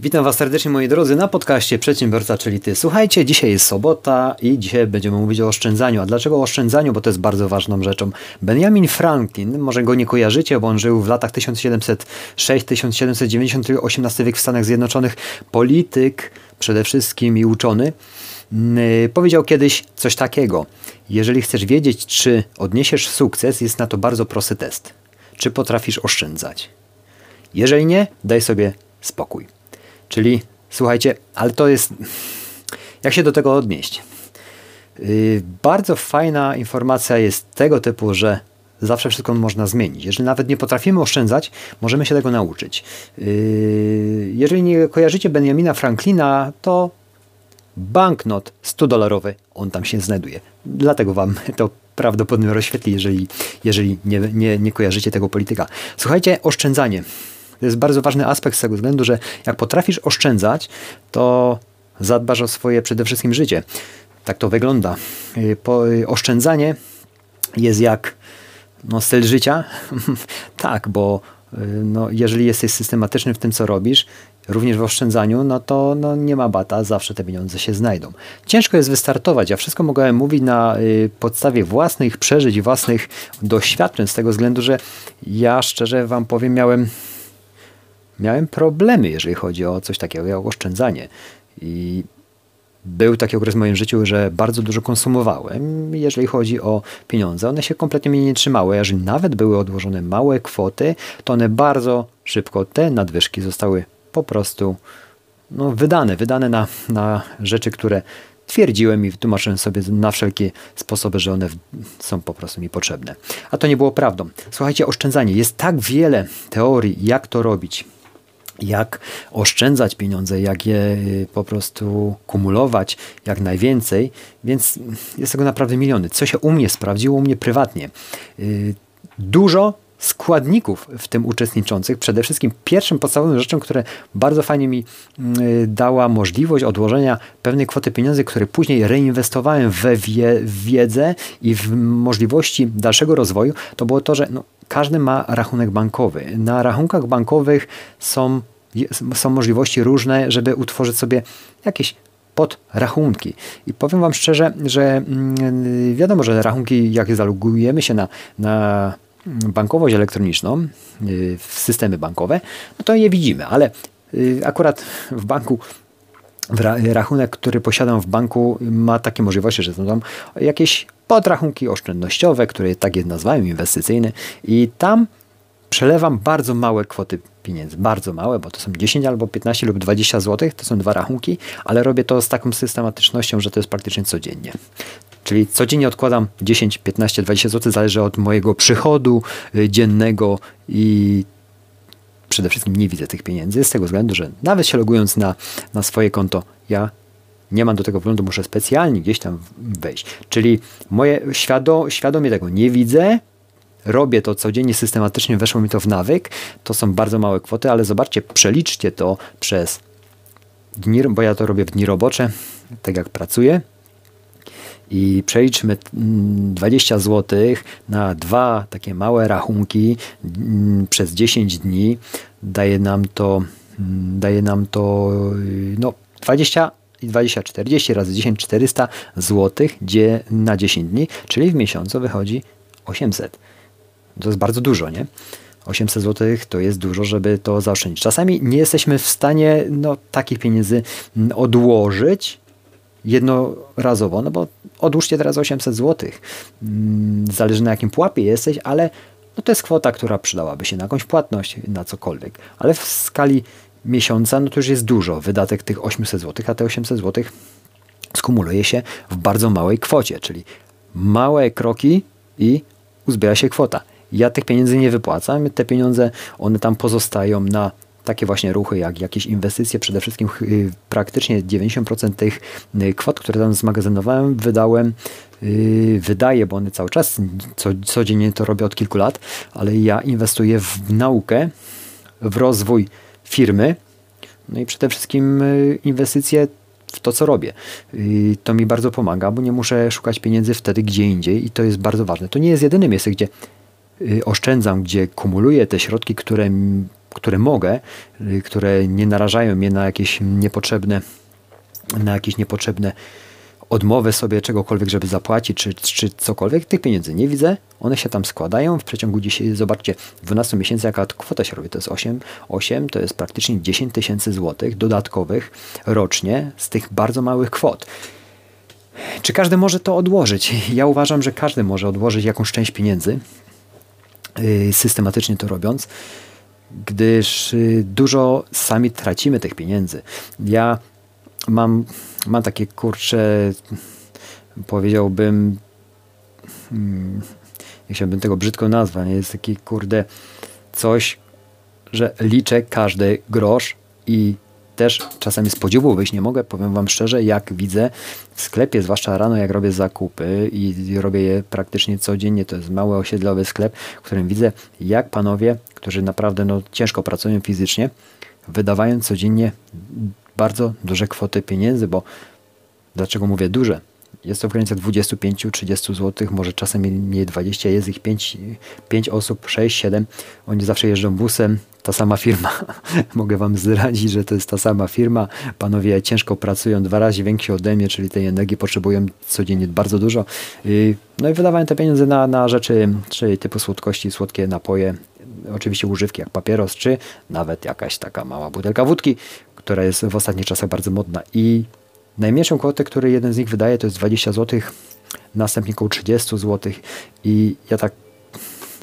Witam Was serdecznie moi drodzy na podcaście Przedsiębiorca, czyli Ty. Słuchajcie, dzisiaj jest sobota i dzisiaj będziemy mówić o oszczędzaniu. A dlaczego o oszczędzaniu? Bo to jest bardzo ważną rzeczą. Benjamin Franklin, może go nie kojarzycie, bo on żył w latach 1706-1790, XVIII wiek w Stanach Zjednoczonych, polityk przede wszystkim i uczony. Yy, powiedział kiedyś coś takiego. Jeżeli chcesz wiedzieć, czy odniesiesz sukces, jest na to bardzo prosty test. Czy potrafisz oszczędzać? Jeżeli nie, daj sobie spokój. Czyli słuchajcie, ale to jest. Jak się do tego odnieść? Yy, bardzo fajna informacja jest tego typu, że zawsze wszystko można zmienić. Jeżeli nawet nie potrafimy oszczędzać, możemy się tego nauczyć. Yy, jeżeli nie kojarzycie Benjamina Franklina, to banknot 100-dolarowy, on tam się znajduje. Dlatego wam to prawdopodobnie rozświetli, jeżeli, jeżeli nie, nie, nie kojarzycie tego polityka. Słuchajcie, oszczędzanie. To jest bardzo ważny aspekt z tego względu, że jak potrafisz oszczędzać, to zadbasz o swoje przede wszystkim życie. Tak to wygląda. Y, po, y, oszczędzanie jest jak no, styl życia. tak, bo y, no, jeżeli jesteś systematyczny w tym, co robisz, również w oszczędzaniu, no to no, nie ma bata, zawsze te pieniądze się znajdą. Ciężko jest wystartować. Ja wszystko mogłem mówić na y, podstawie własnych przeżyć, własnych doświadczeń, z tego względu, że ja szczerze Wam powiem, miałem miałem problemy, jeżeli chodzi o coś takiego jak oszczędzanie. I był taki okres w moim życiu, że bardzo dużo konsumowałem, jeżeli chodzi o pieniądze. One się kompletnie mnie nie trzymały. Jeżeli nawet były odłożone małe kwoty, to one bardzo szybko, te nadwyżki zostały po prostu no, wydane. Wydane na, na rzeczy, które twierdziłem i tłumaczyłem sobie na wszelkie sposoby, że one są po prostu mi potrzebne. A to nie było prawdą. Słuchajcie, oszczędzanie. Jest tak wiele teorii, jak to robić jak oszczędzać pieniądze, jak je y, po prostu kumulować jak najwięcej, więc jest tego naprawdę miliony. Co się u mnie sprawdziło, u mnie prywatnie. Y, dużo składników w tym uczestniczących. Przede wszystkim pierwszym podstawowym rzeczą, które bardzo fajnie mi y, dała możliwość odłożenia pewnej kwoty pieniędzy, które później reinwestowałem we wiedzę i w możliwości dalszego rozwoju, to było to, że no, każdy ma rachunek bankowy. Na rachunkach bankowych są, są możliwości różne, żeby utworzyć sobie jakieś podrachunki. I powiem Wam szczerze, że mm, wiadomo, że rachunki, jak zalogujemy się na, na bankowość elektroniczną, y, w systemy bankowe, no to je widzimy, ale y, akurat w banku rachunek, który posiadam w banku ma takie możliwości, że są tam jakieś podrachunki oszczędnościowe, które tak je nazwałem, inwestycyjne i tam przelewam bardzo małe kwoty pieniędzy, bardzo małe, bo to są 10 albo 15 lub 20 zł, to są dwa rachunki, ale robię to z taką systematycznością, że to jest praktycznie codziennie. Czyli codziennie odkładam 10, 15, 20 zł, zależy od mojego przychodu y, dziennego i przede wszystkim nie widzę tych pieniędzy z tego względu, że nawet się logując na, na swoje konto, ja nie mam do tego wglądu, muszę specjalnie gdzieś tam wejść. Czyli moje świado, świadomie tego nie widzę, robię to codziennie systematycznie, weszło mi to w nawyk, to są bardzo małe kwoty, ale zobaczcie, przeliczcie to przez dni, bo ja to robię w dni robocze, tak jak pracuję, i przeliczmy 20 mm, zł na dwa takie małe rachunki mm, przez 10 dni, daje nam to, mm, daje nam to no, 20 i 20, 40 razy 10, 400 zł na 10 dni, czyli w miesiącu wychodzi 800. To jest bardzo dużo, nie? 800 zł to jest dużo, żeby to zaoszczędzić. Czasami nie jesteśmy w stanie no, takich pieniędzy odłożyć jednorazowo, no bo odłóżcie teraz 800 zł. Zależy na jakim pułapie jesteś, ale no to jest kwota, która przydałaby się na jakąś płatność, na cokolwiek. Ale w skali miesiąca, no to już jest dużo, wydatek tych 800 zł, a te 800 zł skumuluje się w bardzo małej kwocie, czyli małe kroki i uzbiera się kwota. Ja tych pieniędzy nie wypłacam, te pieniądze, one tam pozostają na takie właśnie ruchy, jak jakieś inwestycje, przede wszystkim y, praktycznie 90% tych y, kwot, które tam zmagazynowałem, wydałem, y, wydaję, bo one cały czas, co, codziennie to robię od kilku lat, ale ja inwestuję w naukę, w rozwój firmy, no i przede wszystkim inwestycje w to, co robię. To mi bardzo pomaga, bo nie muszę szukać pieniędzy wtedy gdzie indziej i to jest bardzo ważne. To nie jest jedyne miejsce, gdzie oszczędzam, gdzie kumuluję te środki, które które mogę, y, które nie narażają mnie na jakieś niepotrzebne, na jakieś niepotrzebne odmowę sobie czegokolwiek, żeby zapłacić, czy, czy cokolwiek, tych pieniędzy nie widzę. One się tam składają w przeciągu dzisiaj, zobaczcie, 12 miesięcy jaka kwota się robi, to jest 8, 8 to jest praktycznie 10 tysięcy złotych dodatkowych rocznie z tych bardzo małych kwot. Czy każdy może to odłożyć? Ja uważam, że każdy może odłożyć jakąś część pieniędzy, yy, systematycznie to robiąc, gdyż yy, dużo sami tracimy tych pieniędzy. Ja mam, mam takie kurcze, powiedziałbym, hmm, nie chciałbym tego brzydko nazwać, jest taki kurde coś, że liczę każdy grosz i też czasami z podziwu wyjść nie mogę. Powiem Wam szczerze, jak widzę w sklepie, zwłaszcza rano, jak robię zakupy i robię je praktycznie codziennie, to jest mały osiedlowy sklep, w którym widzę, jak panowie, którzy naprawdę no, ciężko pracują fizycznie, wydawają codziennie bardzo duże kwoty pieniędzy, bo dlaczego mówię duże? Jest to w granicach 25-30 zł, może czasem mniej 20, jest ich 5, 5 osób, 6, 7. Oni zawsze jeżdżą busem, ta sama firma. Mogę Wam zdradzić, że to jest ta sama firma. Panowie ciężko pracują, dwa razy więksi ode mnie, czyli tej energii potrzebują codziennie bardzo dużo. No i wydawają te pieniądze na, na rzeczy, czyli typu słodkości, słodkie napoje, oczywiście używki jak papieros, czy nawet jakaś taka mała butelka wódki, która jest w ostatnich czasach bardzo modna. I najmniejszą kwotę, którą jeden z nich wydaje, to jest 20 zł, następnie około 30 zł. I ja tak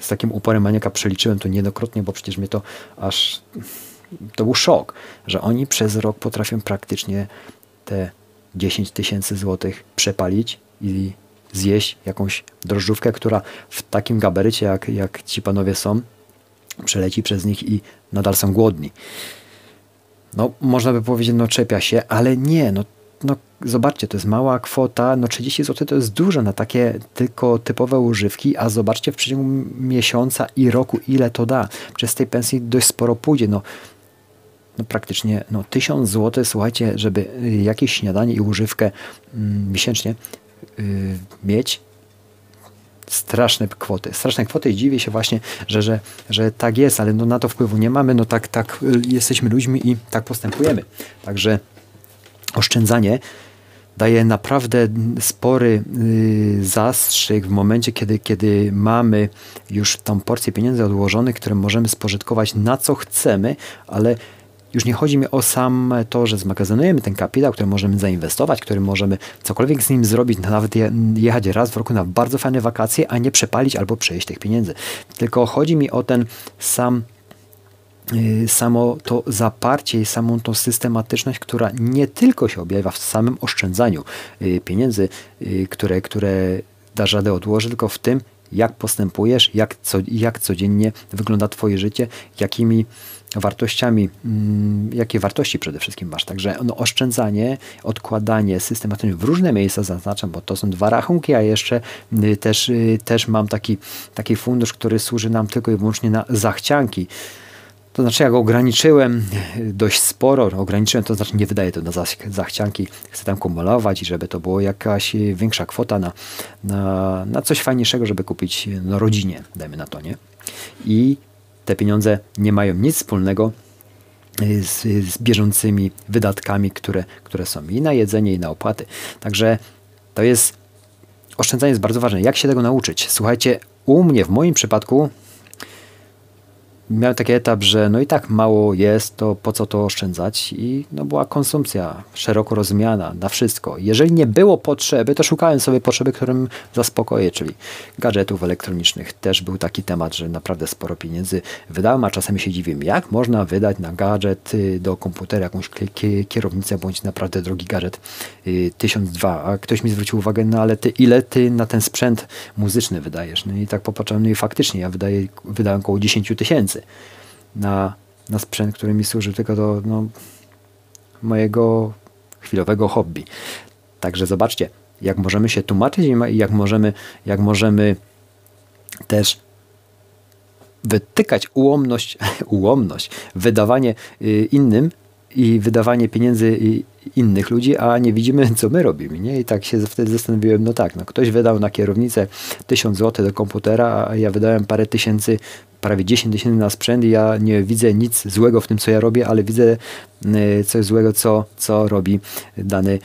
z takim uporem maniaka przeliczyłem to niejednokrotnie, bo przecież mnie to aż to był szok, że oni przez rok potrafią praktycznie te 10 tysięcy złotych przepalić i zjeść jakąś drożdżówkę, która w takim gabarycie, jak, jak ci panowie są, przeleci przez nich i nadal są głodni. No, można by powiedzieć, no czepia się, ale nie, no, no zobaczcie, to jest mała kwota, no 30 zł to jest dużo na takie tylko typowe używki, a zobaczcie w przeciągu miesiąca i roku ile to da. Przez tej pensji dość sporo pójdzie, no, no praktycznie no 1000 zł, słuchajcie, żeby jakieś śniadanie i używkę mm, miesięcznie yy, mieć, straszne kwoty. Straszne kwoty i dziwię się właśnie, że, że, że tak jest, ale no na to wpływu nie mamy, no tak, tak y, jesteśmy ludźmi i tak postępujemy. Także oszczędzanie daje naprawdę spory y, zastrzyk w momencie, kiedy, kiedy mamy już tą porcję pieniędzy odłożonych, które możemy spożytkować na co chcemy, ale już nie chodzi mi o sam to, że zmagazynujemy ten kapitał, który możemy zainwestować, który możemy cokolwiek z nim zrobić, nawet jechać raz w roku na bardzo fajne wakacje, a nie przepalić albo przejść tych pieniędzy. Tylko chodzi mi o ten sam samo to zaparcie i samą tą systematyczność, która nie tylko się objawia w samym oszczędzaniu y, pieniędzy, y, które, które dasz radę odłożyć, tylko w tym, jak postępujesz, jak, co, jak codziennie wygląda Twoje życie, jakimi wartościami, mm, jakie wartości przede wszystkim masz. Także no, oszczędzanie, odkładanie systematycznie w różne miejsca zaznaczam, bo to są dwa rachunki, a jeszcze y, też, y, też mam taki, taki fundusz, który służy nam tylko i wyłącznie na zachcianki. To znaczy, ja go ograniczyłem y, dość sporo. Ograniczyłem, to znaczy nie wydaję to na zachcianki. Chcę tam kumulować i żeby to było jakaś większa kwota na, na, na coś fajniejszego, żeby kupić no, rodzinie, dajmy na to, nie? I te pieniądze nie mają nic wspólnego z, z bieżącymi wydatkami, które, które są i na jedzenie, i na opłaty. Także to jest oszczędzanie jest bardzo ważne. Jak się tego nauczyć? Słuchajcie, u mnie w moim przypadku miałem taki etap, że no i tak mało jest, to po co to oszczędzać? I no była konsumpcja szeroko rozumiana na wszystko. Jeżeli nie było potrzeby, to szukałem sobie potrzeby, którym zaspokoję, czyli gadżetów elektronicznych. Też był taki temat, że naprawdę sporo pieniędzy wydałem, a czasami się dziwię, jak można wydać na gadżet y, do komputera jakąś kierownicę, bądź naprawdę drogi gadżet 1002. Y, a ktoś mi zwrócił uwagę, no ale ty, ile ty na ten sprzęt muzyczny wydajesz? No i tak popatrzyłem, no i faktycznie ja wydaję, wydałem około 10 tysięcy na, na sprzęt, który mi służy tylko do no, mojego chwilowego hobby. Także zobaczcie, jak możemy się tłumaczyć i jak możemy, jak możemy też wytykać ułomność, ułomność wydawanie y, innym i wydawanie pieniędzy innych ludzi, a nie widzimy, co my robimy. Nie? I tak się wtedy zastanowiłem, no tak, no ktoś wydał na kierownicę 1000 zł do komputera, a ja wydałem parę tysięcy, prawie 10 tysięcy na sprzęt i ja nie widzę nic złego w tym, co ja robię, ale widzę y, coś złego, co, co robi dany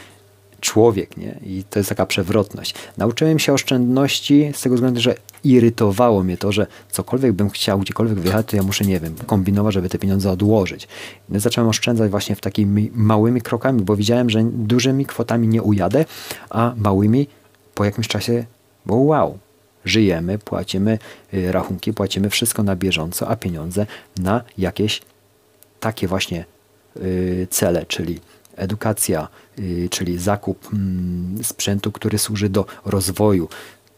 człowiek, nie? I to jest taka przewrotność. Nauczyłem się oszczędności z tego względu, że irytowało mnie to, że cokolwiek bym chciał gdziekolwiek wyjechać, to ja muszę, nie wiem, kombinować, żeby te pieniądze odłożyć. I zacząłem oszczędzać właśnie w takimi małymi krokami, bo widziałem, że dużymi kwotami nie ujadę, a małymi po jakimś czasie, bo wow, żyjemy, płacimy y, rachunki, płacimy wszystko na bieżąco, a pieniądze na jakieś takie właśnie y, cele, czyli edukacja, czyli zakup mm, sprzętu, który służy do rozwoju,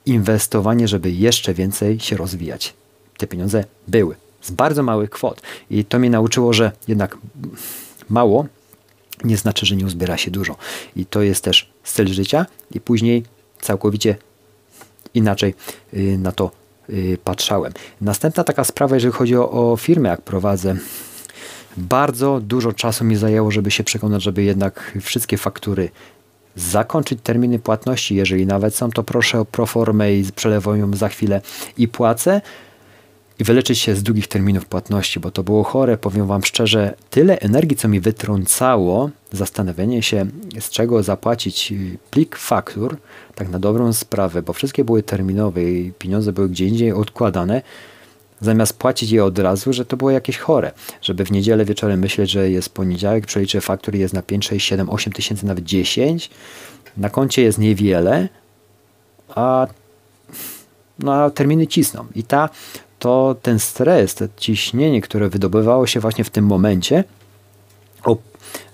inwestowanie, żeby jeszcze więcej się rozwijać. Te pieniądze były z bardzo małych kwot i to mnie nauczyło, że jednak mało nie znaczy, że nie uzbiera się dużo. I to jest też styl życia i później całkowicie inaczej y, na to y, patrzałem. Następna taka sprawa, jeżeli chodzi o, o firmę, jak prowadzę bardzo dużo czasu mi zajęło, żeby się przekonać, żeby jednak wszystkie faktury zakończyć terminy płatności, jeżeli nawet są, to proszę o proformę i przelewuję ją za chwilę i płacę. I wyleczyć się z długich terminów płatności, bo to było chore, powiem Wam szczerze, tyle energii, co mi wytrącało zastanowienie się, z czego zapłacić plik faktur, tak na dobrą sprawę, bo wszystkie były terminowe i pieniądze były gdzie indziej odkładane, zamiast płacić je od razu, że to było jakieś chore. Żeby w niedzielę wieczorem myśleć, że jest poniedziałek, przeliczę faktury, jest na 5, 6, 7, 8 tysięcy, nawet 10. Na koncie jest niewiele, a, no, a terminy cisną. I ta, to ten stres, to ciśnienie, które wydobywało się właśnie w tym momencie, o,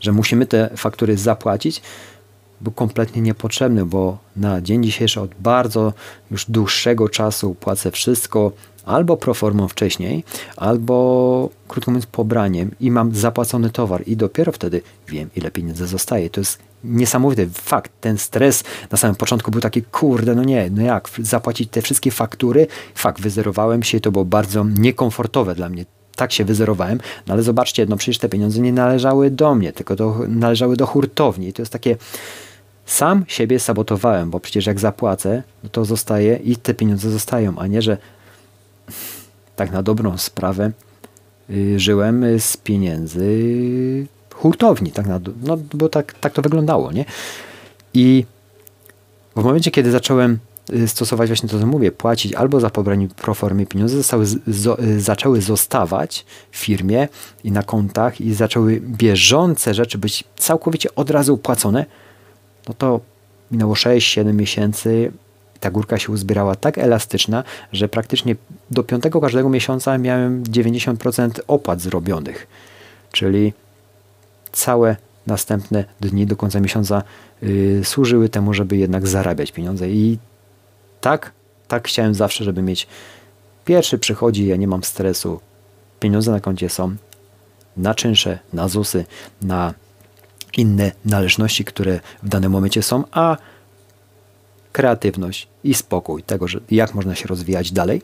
że musimy te faktury zapłacić, był kompletnie niepotrzebny, bo na dzień dzisiejszy od bardzo już dłuższego czasu płacę wszystko albo proformą wcześniej, albo krótko mówiąc pobraniem i mam zapłacony towar i dopiero wtedy wiem ile pieniędzy zostaje. To jest niesamowity fakt. Ten stres na samym początku był taki, kurde, no nie, no jak zapłacić te wszystkie faktury? Fakt, wyzerowałem się, to było bardzo niekomfortowe dla mnie tak się wyzerowałem, no ale zobaczcie, no przecież te pieniądze nie należały do mnie, tylko do, należały do hurtowni. I to jest takie, sam siebie sabotowałem, bo przecież jak zapłacę, no to zostaje i te pieniądze zostają, a nie, że tak na dobrą sprawę y, żyłem z pieniędzy hurtowni, tak na, no, bo tak, tak to wyglądało, nie? I w momencie, kiedy zacząłem y, stosować właśnie to, co mówię, płacić albo za pobranie proformy pieniądze, zostały, zo, y, zaczęły zostawać w firmie i na kontach i zaczęły bieżące rzeczy być całkowicie od razu płacone, no to minęło 6-7 miesięcy, ta górka się uzbierała tak elastyczna, że praktycznie do piątego każdego miesiąca miałem 90% opłat zrobionych. Czyli całe następne dni do końca miesiąca yy, służyły temu, żeby jednak zarabiać pieniądze. I tak, tak chciałem zawsze, żeby mieć pierwszy przychodzi, ja nie mam stresu, pieniądze na koncie są, na czynsze, na ZUSy, na inne należności, które w danym momencie są, a kreatywność i spokój tego, że jak można się rozwijać dalej,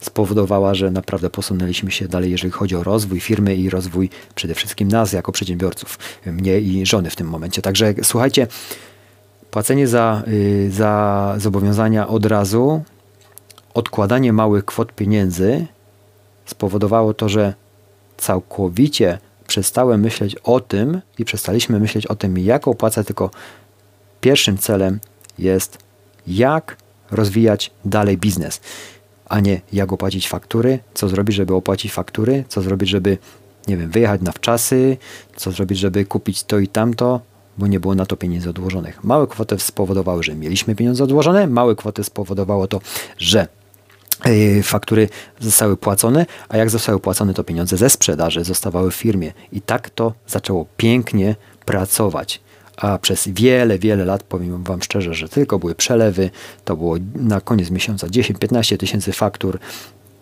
spowodowała, że naprawdę posunęliśmy się dalej, jeżeli chodzi o rozwój firmy i rozwój przede wszystkim nas jako przedsiębiorców, mnie i żony w tym momencie. Także słuchajcie, płacenie za, y, za zobowiązania od razu, odkładanie małych kwot pieniędzy spowodowało to, że całkowicie przestałem myśleć o tym i przestaliśmy myśleć o tym, jak opłacać, tylko pierwszym celem jest jak rozwijać dalej biznes, a nie jak opłacić faktury, co zrobić, żeby opłacić faktury, co zrobić, żeby nie wiem, wyjechać na wczasy, co zrobić, żeby kupić to i tamto, bo nie było na to pieniędzy odłożonych. Małe kwoty spowodowały, że mieliśmy pieniądze odłożone, małe kwoty spowodowało to, że faktury zostały płacone, a jak zostały płacone, to pieniądze ze sprzedaży zostawały w firmie. I tak to zaczęło pięknie pracować a przez wiele, wiele lat powiem Wam szczerze, że tylko były przelewy, to było na koniec miesiąca 10-15 tysięcy faktur.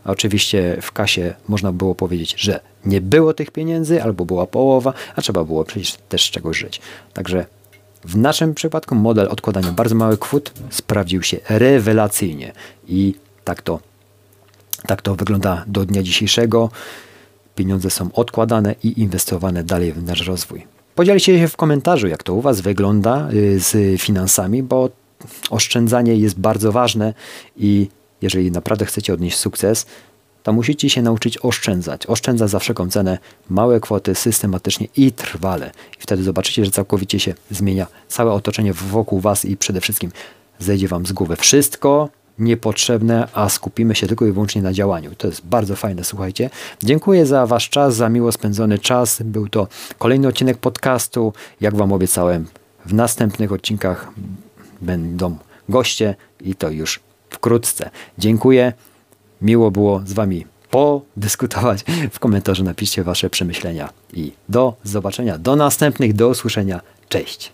Oczywiście w kasie można było powiedzieć, że nie było tych pieniędzy, albo była połowa, a trzeba było przecież też z czegoś żyć. Także w naszym przypadku model odkładania bardzo małych kwot sprawdził się rewelacyjnie i tak to, tak to wygląda do dnia dzisiejszego. pieniądze są odkładane i inwestowane dalej w nasz rozwój. Podzielcie się w komentarzu, jak to u Was wygląda y, z finansami, bo oszczędzanie jest bardzo ważne i jeżeli naprawdę chcecie odnieść sukces, to musicie się nauczyć oszczędzać. Oszczędzać za wszelką cenę małe kwoty systematycznie i trwale. I wtedy zobaczycie, że całkowicie się zmienia całe otoczenie wokół Was i przede wszystkim zejdzie Wam z głowy wszystko niepotrzebne, a skupimy się tylko i wyłącznie na działaniu. To jest bardzo fajne, słuchajcie. Dziękuję za Wasz czas, za miło spędzony czas. Był to kolejny odcinek podcastu. Jak Wam obiecałem, w następnych odcinkach będą goście i to już wkrótce. Dziękuję. Miło było z Wami podyskutować. W komentarzu napiszcie Wasze przemyślenia i do zobaczenia, do następnych, do usłyszenia. Cześć.